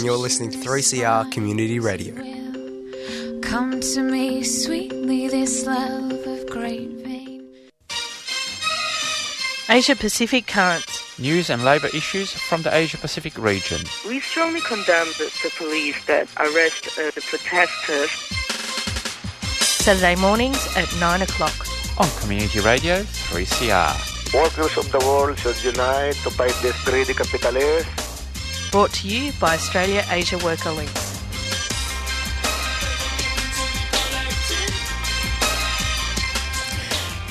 and you're listening to 3CR Community Radio. Come to me sweetly, this love of great vein. Asia Pacific Currents. News and labour issues from the Asia Pacific region. We strongly condemn the, the police that arrest uh, the protesters. Saturday mornings at 9 o'clock. On Community Radio 3CR. Workers of the world should unite to fight this greedy capitalists. Brought to you by Australia Asia Worker Links.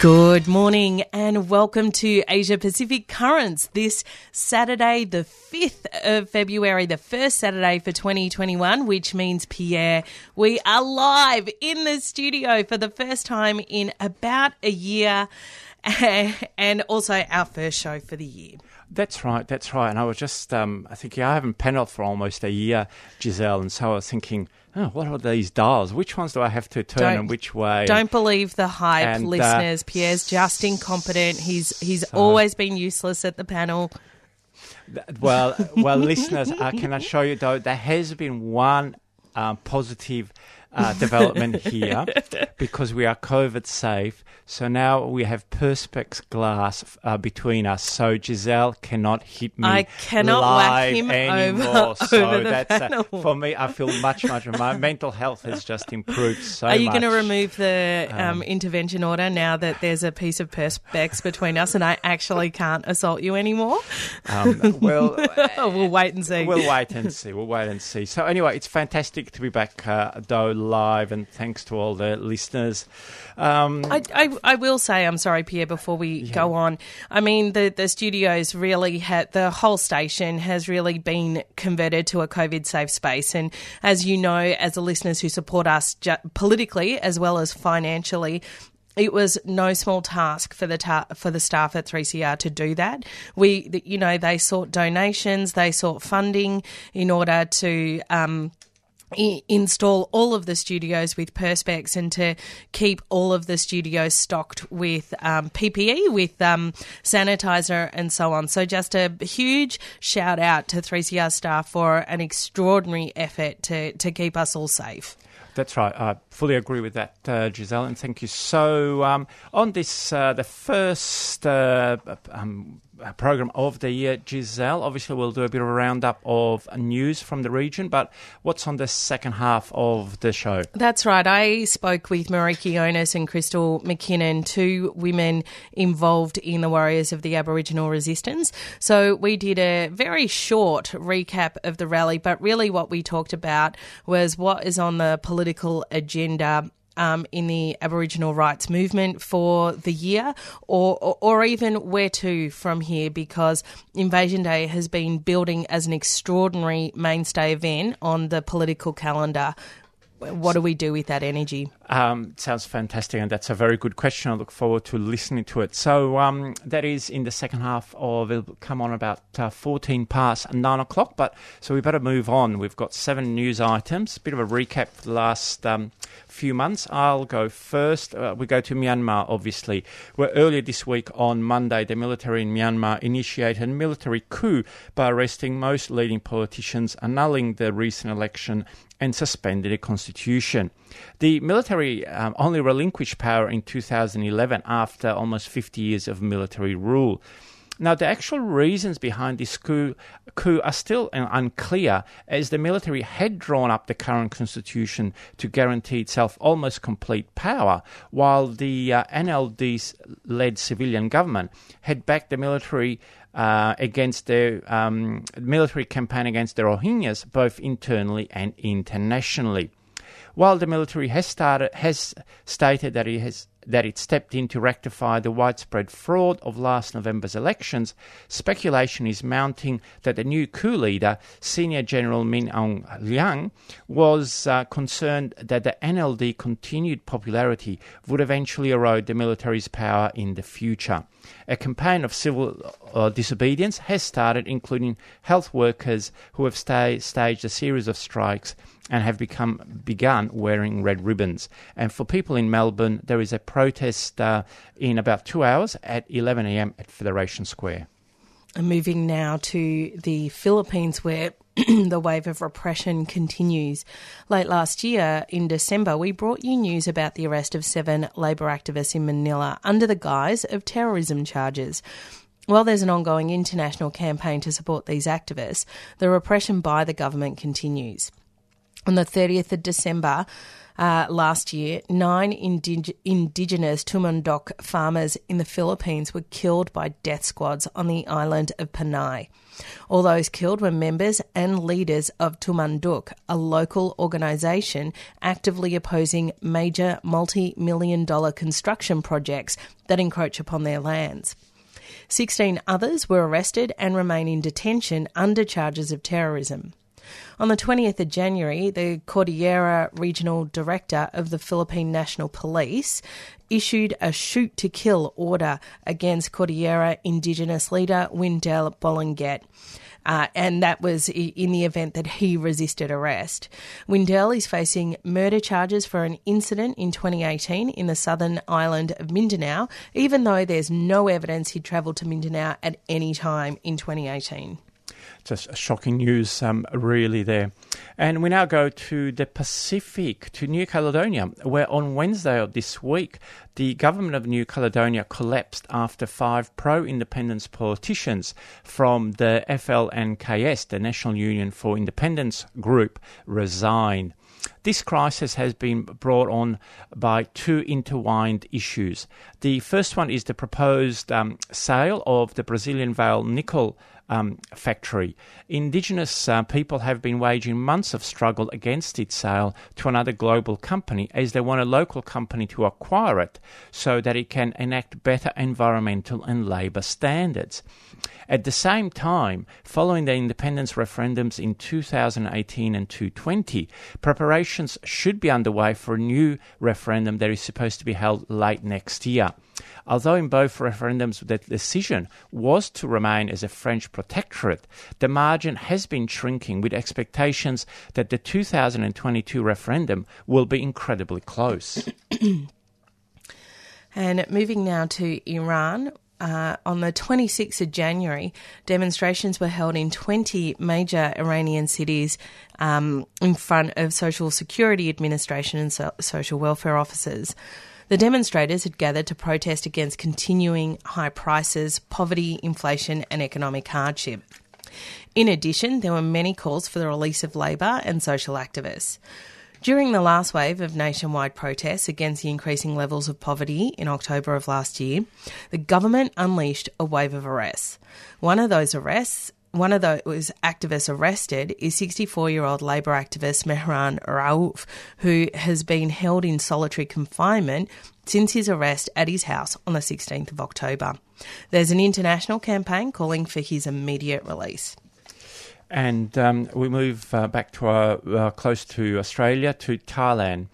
Good morning and welcome to Asia Pacific Currents this Saturday, the 5th of February, the first Saturday for 2021, which means, Pierre, we are live in the studio for the first time in about a year and also our first show for the year. That's right, that's right. And I was just um, thinking, I haven't panelled for almost a year, Giselle, and so I was thinking, oh, what are these dials? Which ones do I have to turn Don't- and which way? Don't believe the hype, And, uh, listeners. Pierre's just incompetent. He's he's so- always been useless at the panel. Well, well, listeners, I can assure you though there has been one um, positive uh, development here because we are COVID safe. So now we have perspex glass uh, between us, so Giselle cannot hit me. I cannot whack him anymore. over- so over the that's uh, panel. for me. I feel much, much. My mental health has just improved so Are you going to remove the um, intervention order now that there's a piece of perspex between us and I actually can't assault you anymore? Um, well, we'll wait and see. We'll wait and see. We'll wait and see. So anyway, it's fantastic to be back uh, though live, and thanks to all the listeners. Um, I, I, I will say, I'm sorry, Pierre, before we go on. I mean, the, the studios really had, the whole station has really been converted to a COVID safe space. And as you know, as the listeners who support us ju- politically as well as financially, it was no small task for the ta- for the staff at 3CR to do that. We, you know, they sought donations, they sought funding in order to. Um, install all of the studios with perspex and to keep all of the studios stocked with um, PPE, with um, sanitizer and so on. So just a huge shout out to 3CR staff for an extraordinary effort to, to keep us all safe. That's right. I fully agree with that, uh, Giselle, and thank you. So, um, on this, uh, the first uh, um, program of the year, Giselle, obviously we'll do a bit of a roundup of news from the region, but what's on the second half of the show? That's right. I spoke with Meriki Onus and Crystal McKinnon, two women involved in the Warriors of the Aboriginal Resistance. So we did a very short recap of the rally, but really what we talked about was what is on the political agenda. Um, in the Aboriginal rights movement for the year, or, or or even where to from here, because Invasion Day has been building as an extraordinary mainstay event on the political calendar what do we do with that energy? Um, sounds fantastic, and that's a very good question. I look forward to listening to it. So um, that is in the second half of it'll come on about uh, fourteen past nine o'clock. But so we better move on. We've got seven news items. A bit of a recap for the last um, few months. I'll go first. Uh, we go to Myanmar, obviously. Where earlier this week on Monday, the military in Myanmar initiated a military coup by arresting most leading politicians, annulling the recent election and suspended the constitution. The military um, only relinquished power in 2011 after almost 50 years of military rule. Now, the actual reasons behind this coup, coup are still unclear, as the military had drawn up the current constitution to guarantee itself almost complete power, while the uh, NLD led civilian government had backed the military uh, against the um, military campaign against the Rohingyas, both internally and internationally. While the military has started has stated that it has that it stepped in to rectify the widespread fraud of last November's elections, speculation is mounting that the new coup leader, Senior General Min Aung Hlaing, was uh, concerned that the NLD continued popularity would eventually erode the military's power in the future. A campaign of civil uh, disobedience has started, including health workers who have sta- staged a series of strikes and have become begun wearing red ribbons. And for people in Melbourne, there is a protest uh, in about two hours at 11 a.m. at Federation Square. And moving now to the Philippines, where the wave of repression continues. Late last year, in December, we brought you news about the arrest of seven Labour activists in Manila under the guise of terrorism charges. While there's an ongoing international campaign to support these activists, the repression by the government continues. On the 30th of December, uh, last year, nine indig- indigenous Tumandok farmers in the Philippines were killed by death squads on the island of Panay. All those killed were members and leaders of Tumandok, a local organisation actively opposing major multi million dollar construction projects that encroach upon their lands. 16 others were arrested and remain in detention under charges of terrorism. On the 20th of January, the Cordillera Regional Director of the Philippine National Police issued a shoot to kill order against Cordillera Indigenous leader Windel Bolinget. Uh, and that was in the event that he resisted arrest. Windel is facing murder charges for an incident in 2018 in the southern island of Mindanao, even though there's no evidence he travelled to Mindanao at any time in 2018 just shocking news, um, really, there. And we now go to the Pacific, to New Caledonia, where on Wednesday of this week, the government of New Caledonia collapsed after five pro independence politicians from the FLNKS, the National Union for Independence group, resigned. This crisis has been brought on by two intertwined issues. The first one is the proposed um, sale of the Brazilian Vale nickel um, factory. Indigenous uh, people have been waging months of struggle against its sale to another global company as they want a local company to acquire it so that it can enact better environmental and labour standards. At the same time, following the independence referendums in 2018 and 2020, preparations should be underway for a new referendum that is supposed to be held late next year. Although in both referendums the decision was to remain as a French protectorate, the margin has been shrinking with expectations that the 2022 referendum will be incredibly close. and moving now to Iran, uh, on the 26th of January, demonstrations were held in 20 major Iranian cities um, in front of Social Security Administration and so- social welfare offices. The demonstrators had gathered to protest against continuing high prices, poverty, inflation, and economic hardship. In addition, there were many calls for the release of labour and social activists. During the last wave of nationwide protests against the increasing levels of poverty in October of last year, the government unleashed a wave of arrests. One of those arrests one of those activists arrested is 64 year old Labour activist Mehran Raoof, who has been held in solitary confinement since his arrest at his house on the 16th of October. There's an international campaign calling for his immediate release. And um, we move uh, back to our, uh, close to Australia, to Thailand.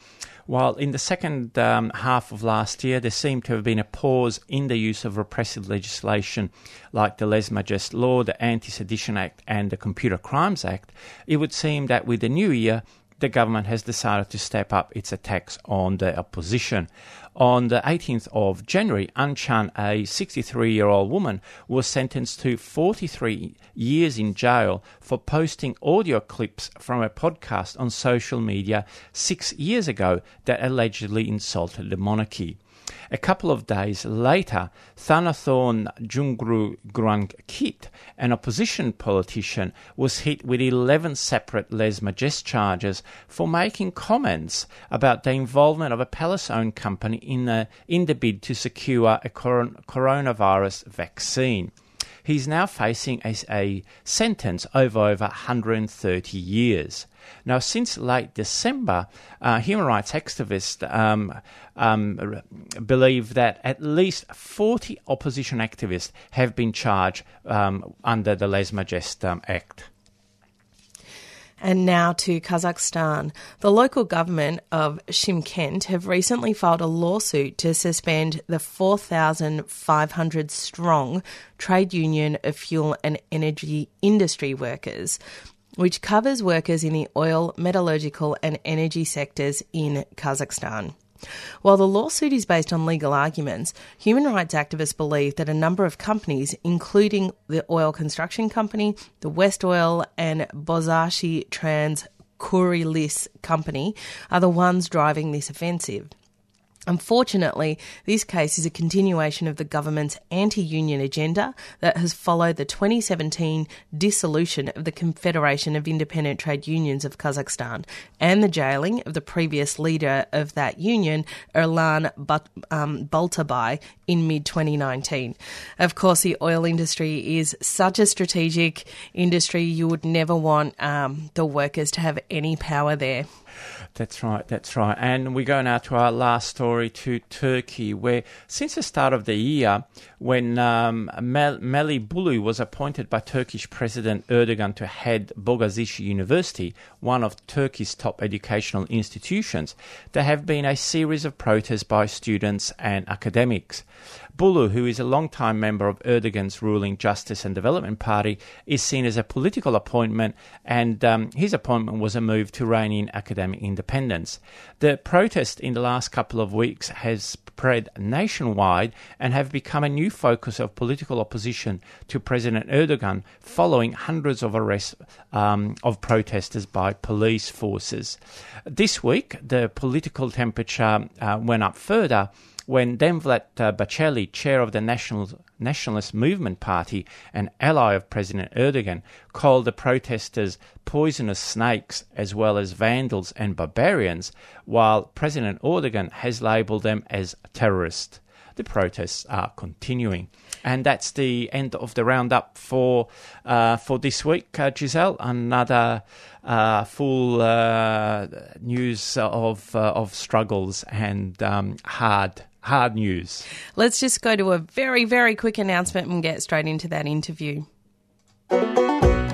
While in the second um, half of last year, there seemed to have been a pause in the use of repressive legislation like the Majeste Law, the Anti Sedition Act, and the Computer Crimes Act, it would seem that with the new year, the government has decided to step up its attacks on the opposition. On the 18th of January, Anchan, a 63 year old woman, was sentenced to 43 years in jail for posting audio clips from a podcast on social media six years ago that allegedly insulted the monarchy. A couple of days later, Thanathorn Jungru Grang Kit, an opposition politician, was hit with 11 separate lese majeste charges for making comments about the involvement of a palace owned company in the, in the bid to secure a coronavirus vaccine. He's now facing a, a sentence of over 130 years. Now, since late December, uh, human rights activists um, um, believe that at least 40 opposition activists have been charged um, under the Lese Majeste um, Act. And now to Kazakhstan. The local government of Shymkent have recently filed a lawsuit to suspend the 4,500 strong trade union of fuel and energy industry workers which covers workers in the oil, metallurgical, and energy sectors in Kazakhstan. While the lawsuit is based on legal arguments, human rights activists believe that a number of companies, including the oil construction company, the West Oil, and Bozashi Trans Kurilis company, are the ones driving this offensive. Unfortunately, this case is a continuation of the government's anti union agenda that has followed the 2017 dissolution of the Confederation of Independent Trade Unions of Kazakhstan and the jailing of the previous leader of that union, Erlan um, Baltabay, in mid 2019. Of course, the oil industry is such a strategic industry, you would never want um, the workers to have any power there. That's right, that's right. And we go now to our last story to Turkey, where since the start of the year, when um, Mel- Melih Bulu was appointed by Turkish President Erdogan to head Bogazici University, one of Turkey's top educational institutions, there have been a series of protests by students and academics. Bulu, who is a long-time member of Erdogan's ruling Justice and Development Party, is seen as a political appointment, and um, his appointment was a move to rein in academic independence. The protest in the last couple of weeks has spread nationwide and have become a new focus of political opposition to President Erdogan following hundreds of arrests um, of protesters by police forces. This week, the political temperature uh, went up further when Devlet uh, chair of the National, Nationalist Movement Party an ally of President Erdogan, called the protesters poisonous snakes as well as vandals and barbarians, while President Erdogan has labelled them as terrorists. The protests are continuing. And that's the end of the roundup for uh, for this week, uh, Giselle. Another uh, full uh, news of uh, of struggles and um, hard hard news. Let's just go to a very, very quick announcement and get straight into that interview.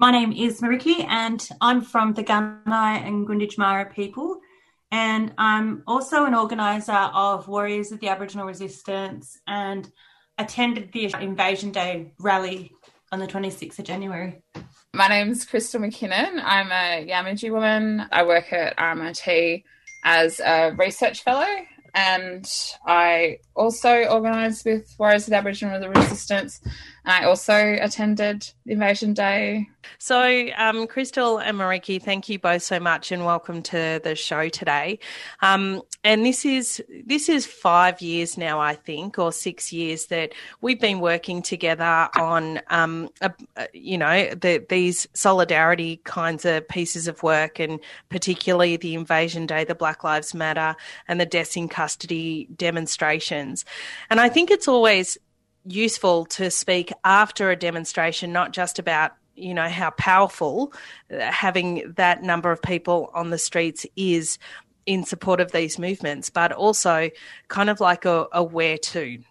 My name is Meriki, and I'm from the Gunai and Gunditjmara people. And I'm also an organiser of Warriors of the Aboriginal Resistance and attended the Invasion Day rally on the 26th of January. My name's Crystal McKinnon. I'm a Yamatji woman. I work at RMIT as a research fellow and I also organised with Warriors of the Aboriginal Resistance, I also attended Invasion Day. So, um, Crystal and Meriki, thank you both so much, and welcome to the show today. Um, and this is this is five years now, I think, or six years that we've been working together on, um, a, you know, the, these solidarity kinds of pieces of work, and particularly the Invasion Day, the Black Lives Matter, and the Deaths in Custody demonstrations. And I think it's always useful to speak after a demonstration, not just about you know how powerful uh, having that number of people on the streets is in support of these movements, but also kind of like a, a where to.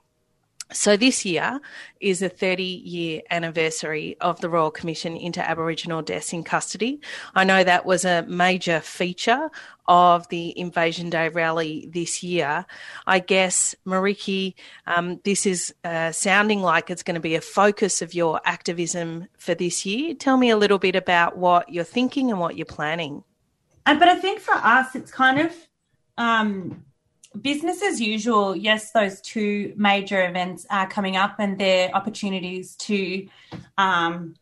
So this year is the 30 year anniversary of the Royal Commission into Aboriginal Deaths in Custody. I know that was a major feature of the Invasion Day rally this year. I guess, Meriki, um, this is uh, sounding like it's going to be a focus of your activism for this year. Tell me a little bit about what you're thinking and what you're planning. Uh, but I think for us, it's kind of um, business as usual, yes, those two major events are coming up and they're opportunities to um,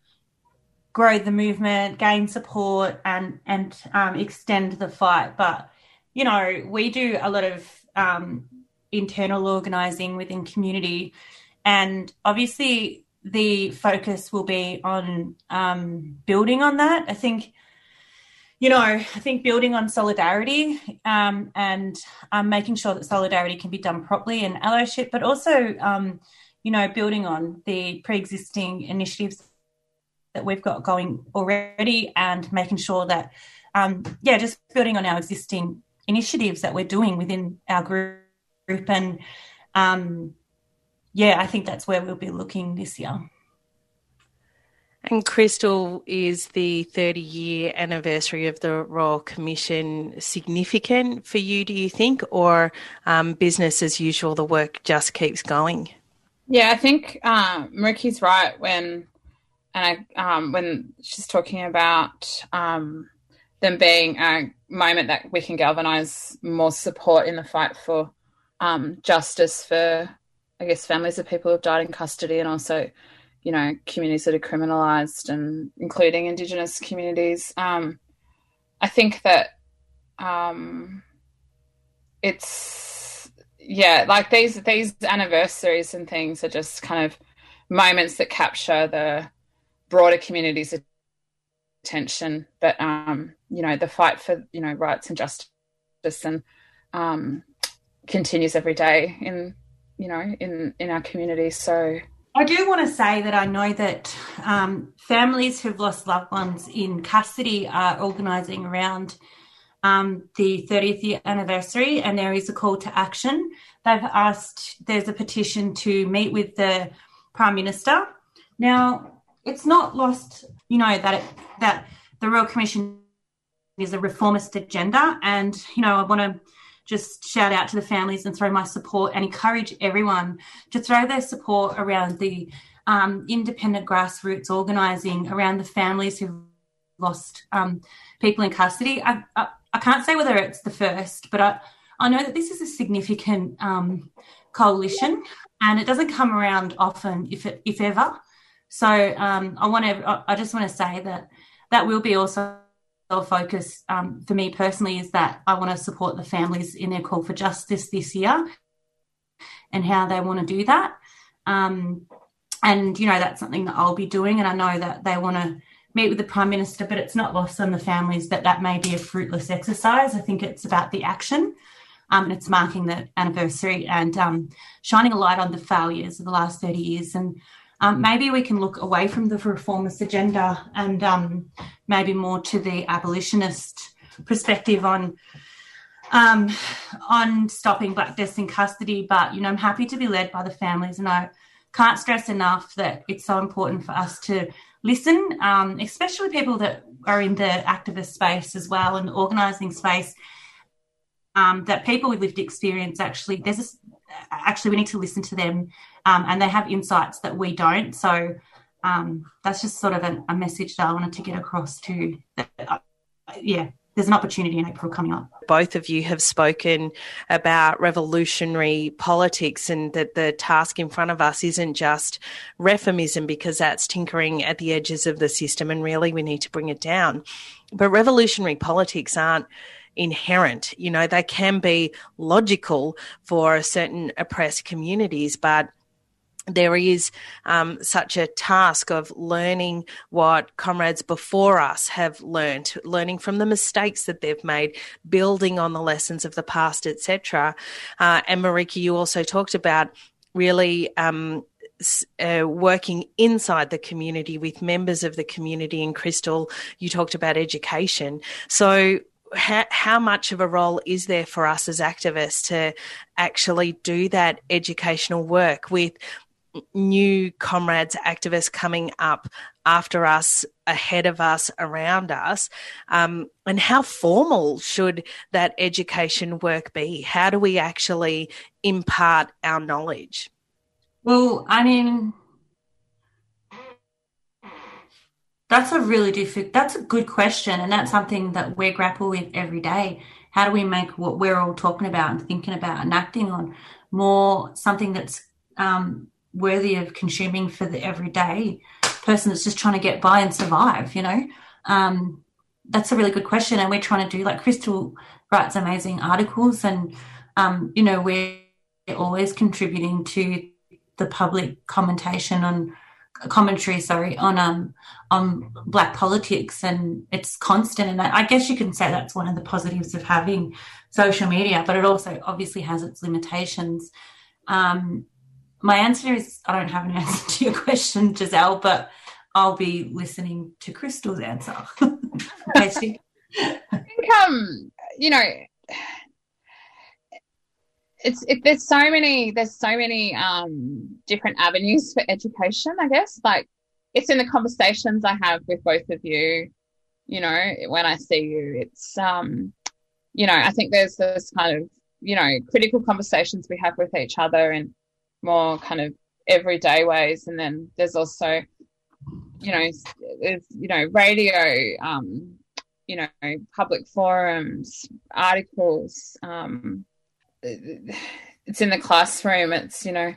grow the movement, gain support, and and um, extend the fight. But you know, we do a lot of um, internal organising within community, and obviously the focus will be on um, building on that. I think you know, I think building on solidarity um, and um, making sure that solidarity can be done properly and allyship, but also, um, you know, building on the pre-existing initiatives that we've got going already and making sure that, um, yeah, just building on our existing initiatives that we're doing within our group and um, yeah, I think that's where we'll be looking this year. And Crystal, is the 30 year anniversary of the Royal Commission significant for you, do you think, or um, business as usual, the work just keeps going? Yeah, I think um, Meriki's right when, and I, um, when she's talking about um, them being a moment that we can galvanise more support in the fight for um, justice for, I guess, families of people who've died in custody and also you know communities that are criminalized and including indigenous communities. Um, i think that um, it's yeah like these these anniversaries and things are just kind of moments that capture the broader community's attention but um, you know the fight for you know rights and justice and um, continues every day in you know in in our community. So I do want to say that I know that um, families who've lost loved ones in custody are organising around um, the 30th year anniversary, and there is a call to action. They've asked, there's a petition to meet with the Prime Minister. Now, it's not lost, you know, that it, that the Royal Commission is a reformist agenda, and you know, I want to just shout out to the families and throw my support and encourage everyone to throw their support around the um, independent grassroots organising around the families who've lost um, people in custody. I, I, I, can't say whether it's the first, but I, I know that this is a significant um, coalition and it doesn't come around often, if, it, if ever. So um, I want to, I just want to say that that will be also focus um, for me personally is that I want to support the families in their call for justice this year and how they want to do that. Um, and, you know, that's something that I'll be doing. And I know that they want to meet with the Prime Minister, but it's not lost on the families that that may be a fruitless exercise. I think it's about the action. Um, and it's marking the anniversary and um, shining a light on the failures of the last 30 years and um, maybe we can look away from the reformist agenda and um, maybe more to the abolitionist perspective on um, on stopping black deaths in custody. But you know, I'm happy to be led by the families, and I can't stress enough that it's so important for us to listen, um, especially people that are in the activist space as well and organising space. Um, that people with lived experience actually there's a, actually we need to listen to them um, and they have insights that we don't. So um, that's just sort of a, a, message that I wanted to get across to. Uh, yeah, there's an opportunity in April coming up. Both of you have spoken about revolutionary politics and that the task in front of us isn't just reformism because that's tinkering at the edges of the system and really we need to bring it down. But revolutionary politics aren't inherent. You know, they can be logical for certain oppressed communities, but there is um, such a task of learning what comrades before us have learned, learning from the mistakes that they've made, building on the lessons of the past, etc. Uh, and Marika, you also talked about really um, uh, working inside the community with members of the community. And Crystal, you talked about education. So how, how, much of a role is there for us as activists to actually do that educational work with new comrades, activists coming up after us, ahead of us, around us? Um, and how formal should that education work be? How do we actually impart our knowledge? Well, I mean, that's a really difficult, that's a good question. And that's something that we grapple with every day. How do we make what we're all talking about and thinking about and acting on more something that's um, worthy of consuming for the everyday person that's just trying to get by and survive, you know? Um, that's a really good question. And we're trying to do, like, Crystal writes amazing articles, and, um, you know, we're always contributing to the public commentation on commentary, sorry, on um on black politics, and it's constant. And I guess you can say that's one of the positives of having social media, but it also obviously has its limitations. Um, my answer is I don't have an answer to your question, Giselle, but I'll be listening to Crystal's answer. I think, um, you know, it's it, there's so many there's so many um different avenues for education i guess. Like it's in the conversations i have with both of you you know when i see you. It's um you know i think there's this kind of you know critical conversations we have with each other in more kind of everyday ways. And then there's also you know there's you know radio um you know public forums articles um it's in the classroom it's you know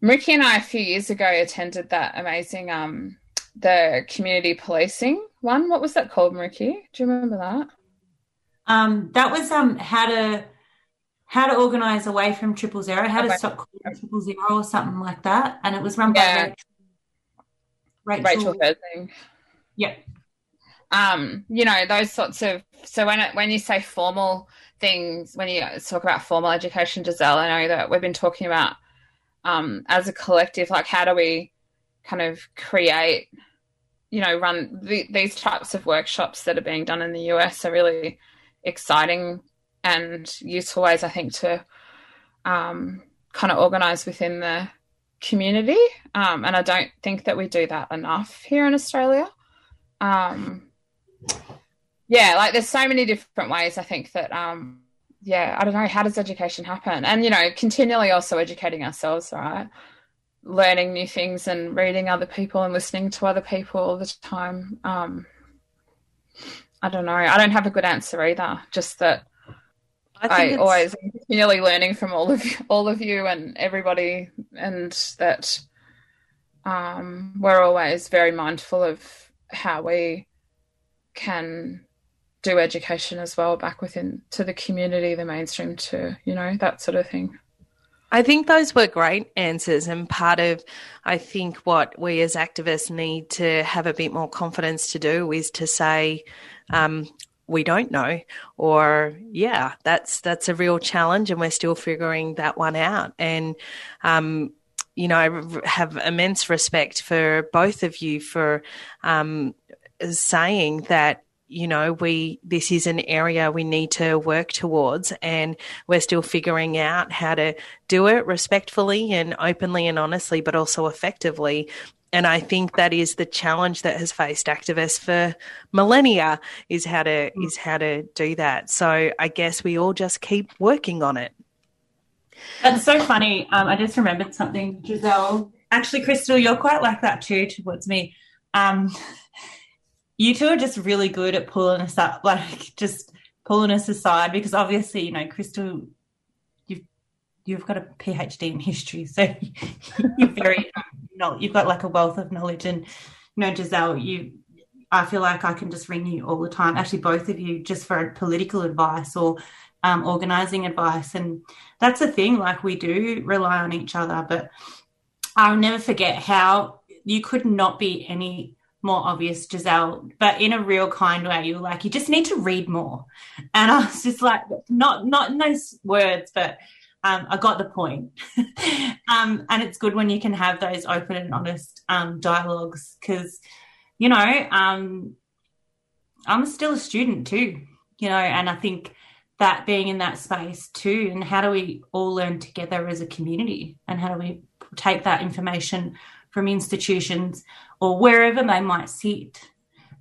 Ricky and I a few years ago attended that amazing um the community policing one what was that called Ricky do you remember that um that was um how to how to organize away from triple zero how to Okay. stop calling triple zero or something like that and it was run Yeah. by Rachel, Rachel Fersing. Yeah. Um, you know, those sorts of so when it, when you say formal things, when you talk about formal education, Giselle, I know that we've been talking about um, as a collective, like how do we kind of create, you know, run the, these types of workshops that are being done in the US are really exciting and useful ways, I think, to um, kind of organize within the community. Um, and I don't think that we do that enough here in Australia. Um, yeah, like there's so many different ways I think that, um, yeah, I don't know, how does education happen? And, you know, continually also educating ourselves, right? Learning new things and reading other people and listening to other people all the time. Um, I don't know. I don't have a good answer either. Just that I I, think it's- always continually learning from all of you, all of you and everybody, and that um, we're always very mindful of how we can do education as well back within to the community, the mainstream, too. You know that sort of thing. I think those were great answers, and part of, I think, what we as activists need to have a bit more confidence to do is to say, um, we don't know, or yeah, that's that's a real challenge, and we're still figuring that one out. And um, you know, I have immense respect for both of you for um, saying that you know we this is an area we need to work towards and we're still figuring out how to do it respectfully and openly and honestly but also effectively and i think that is the challenge that has faced activists for millennia is how to is how to do that so i guess we all just keep working on it That's so funny. Um, I just remembered something, Giselle. Actually, Crystal, you're quite like that too towards me. Um, you two are just really good at pulling us up, like just pulling us aside, because obviously, you know, Crystal, you've you've got a PhD in history, so you're very, no, you've got like a wealth of knowledge, and you know, Giselle, you. I feel like I can just ring you all the time. Actually, both of you, just for political advice or um, organizing advice, and that's the thing. Like we do rely on each other, but I'll never forget how you could not be any more obvious, Giselle, but in a real kind way. You were like, you just need to read more, and I was just like, not not in those words, but um, I got the point. um, and it's good when you can have those open and honest um, dialogues because, you know, um, I'm still a student too, you know, and I think that being in that space too, and how do we all learn together as a community, and how do we take that information from institutions or wherever they might sit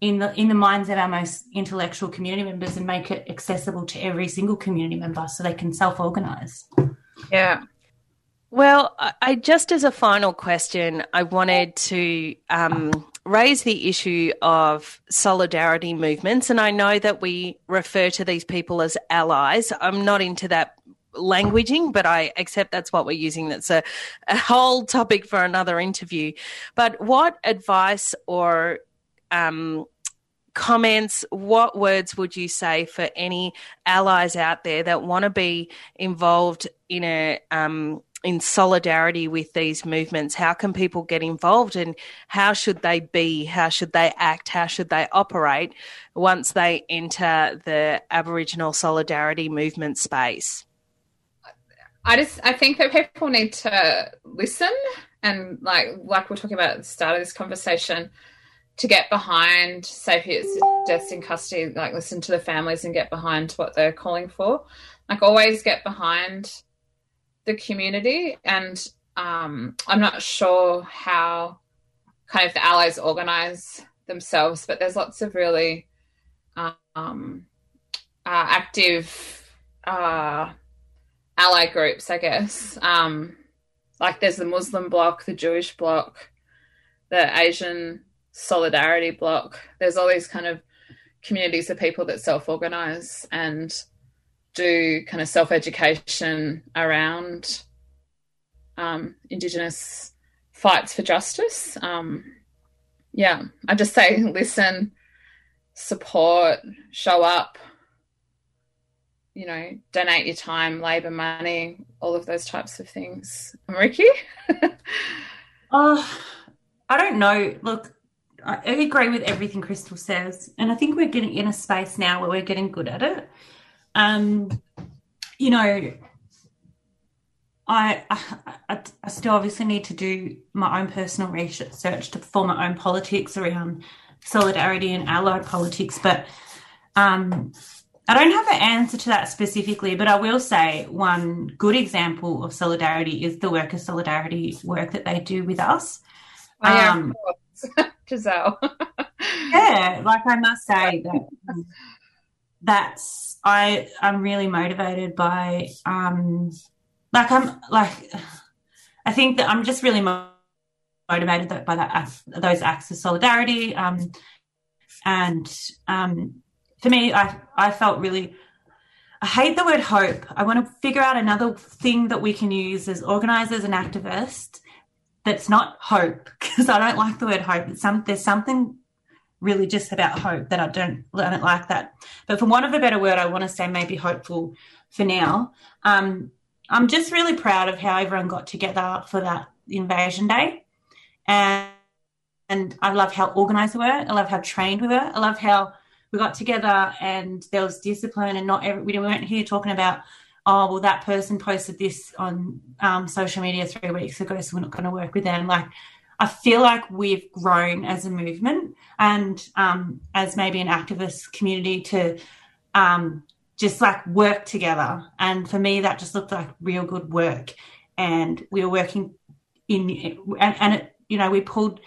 in the in the minds of our most intellectual community members and make it accessible to every single community member so they can self-organize. Yeah. Well, I, just as a final question, I wanted to um, raise the issue of solidarity movements, and I know that we refer to these people as allies. I'm not into that languaging, but I accept that's what we're using. That's a, a whole topic for another interview. But what advice or um, comments, what words would you say for any allies out there that want to be involved in a um, in solidarity with these movements? How can people get involved, and how should they be? How should they act? How should they operate once they enter the Aboriginal solidarity movement space? I just I think that people need to listen and like like we're talking about at the start of this conversation to get behind say if it's deaths in custody like listen to the families and get behind what they're calling for. Like always get behind the community, and um, I'm not sure how kind of the allies organize themselves, but there's lots of really um, uh, active uh, ally groups, I guess. Um, like there's the Muslim bloc, the Jewish bloc, the Asian solidarity bloc. There's all these kind of communities of people that self organize and do kind of self education around um, Indigenous fights for justice. Um, yeah, I just say listen, support, show up, you know, donate your time, labor, money, all of those types of things. Ricky? oh, I don't know. Look, I agree with everything Crystal says, and I think we're getting in a space now where we're getting good at it. Um, you know, I, I, I still obviously need to do my own personal research to form my own politics around solidarity and allied politics, but um, I don't have an answer to that specifically. But I will say one good example of solidarity is the worker solidarity work that they do with us. Oh, yeah, um, Giselle. yeah, like I must say that that's I I'm really motivated by um like I'm like I think that I'm just really motivated by that those acts of solidarity um and um for me I I felt really I hate the word hope. I want to figure out another thing that we can use as organizers and activists that's not hope because I don't like the word hope. Some there's something really just about hope that I don't I don't like that. But for want of a better word, I want to say maybe hopeful for now. Um, I'm just really proud of how everyone got together for that invasion day, and and I love how organised we were. I love how trained we were. I love how we got together and there was discipline and not every, we weren't here talking about oh well that person posted this on um, social media three weeks ago so we're not going to work with them. Like i feel like we've grown as a movement and um, as maybe an activist community to um, just like work together. And for me that just looked like real good work. And we were working in and, and it you know we pulled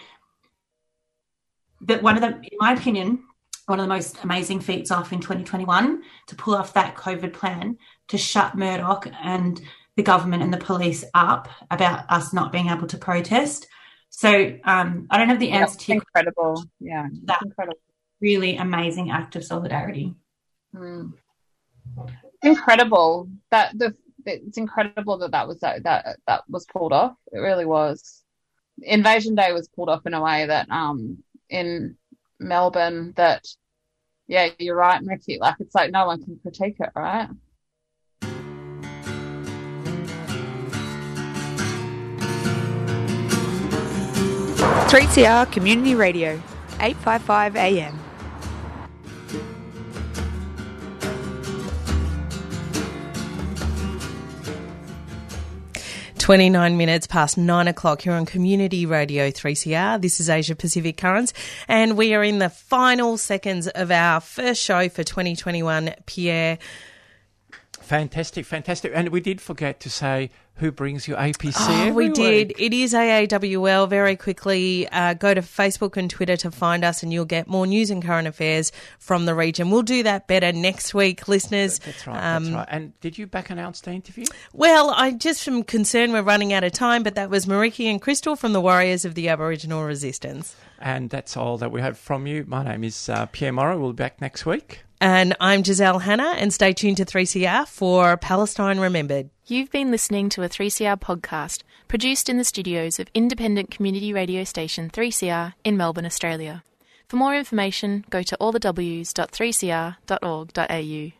that one of the in my opinion one of the most amazing feats off in 2021 to pull off that COVID plan to shut Murdoch and the government and the police up about us not being able to protest. So um, I don't have the answer to incredible. Yeah, that incredible. Really amazing act of solidarity. Mm. Incredible that the it's incredible that that was that that that was pulled off. It really was. Invasion Day was pulled off in a way that um in Melbourne that yeah, you're right, Ricky. Like it's like no one can critique it, right? 3CR Community Radio, 855 AM. 29 minutes past 9 o'clock here on Community Radio 3CR. This is Asia Pacific Currents, and we are in the final seconds of our first show for 2021. Pierre. Fantastic, fantastic. And we did forget to say who brings you APC. Oh, we did. It is AAWL. Very quickly, uh, go to Facebook and Twitter to find us, and you'll get more news and current affairs from the region. We'll do that better next week, listeners. That's right. Um, that's right. And did you back announce the interview? Well, I just from concern we're running out of time, but that was Meriki and Crystal from the Warriors of the Aboriginal Resistance. And that's all that we have from you. My name is uh, Pierre Morrow. We'll be back next week. And I'm Giselle Hanna, and stay tuned to 3CR for Palestine Remembered. You've been listening to a 3CR podcast produced in the studios of independent community radio station 3CR in Melbourne, Australia. For more information, go to allthews.3cr.org.au.